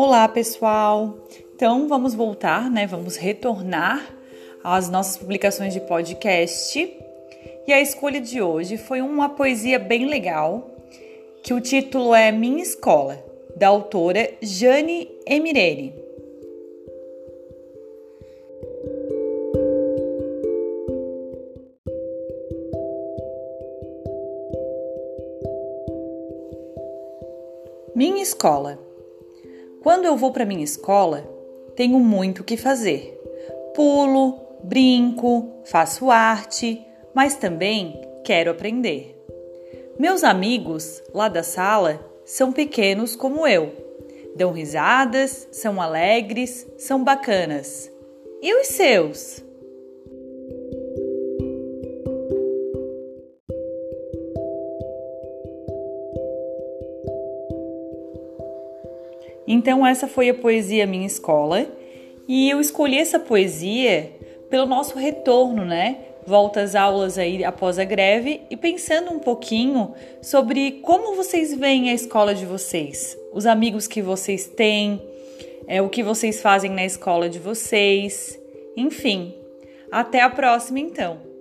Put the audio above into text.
Olá, pessoal. Então, vamos voltar, né? Vamos retornar às nossas publicações de podcast. E a escolha de hoje foi uma poesia bem legal, que o título é Minha Escola, da autora Jane Emirene. Minha escola. Quando eu vou para minha escola, tenho muito o que fazer. Pulo, brinco, faço arte, mas também quero aprender. Meus amigos lá da sala são pequenos como eu. Dão risadas, são alegres, são bacanas. E os seus? Então, essa foi a poesia Minha Escola. E eu escolhi essa poesia pelo nosso retorno, né? Volta às aulas aí após a greve e pensando um pouquinho sobre como vocês veem a escola de vocês, os amigos que vocês têm, é, o que vocês fazem na escola de vocês, enfim. Até a próxima, então!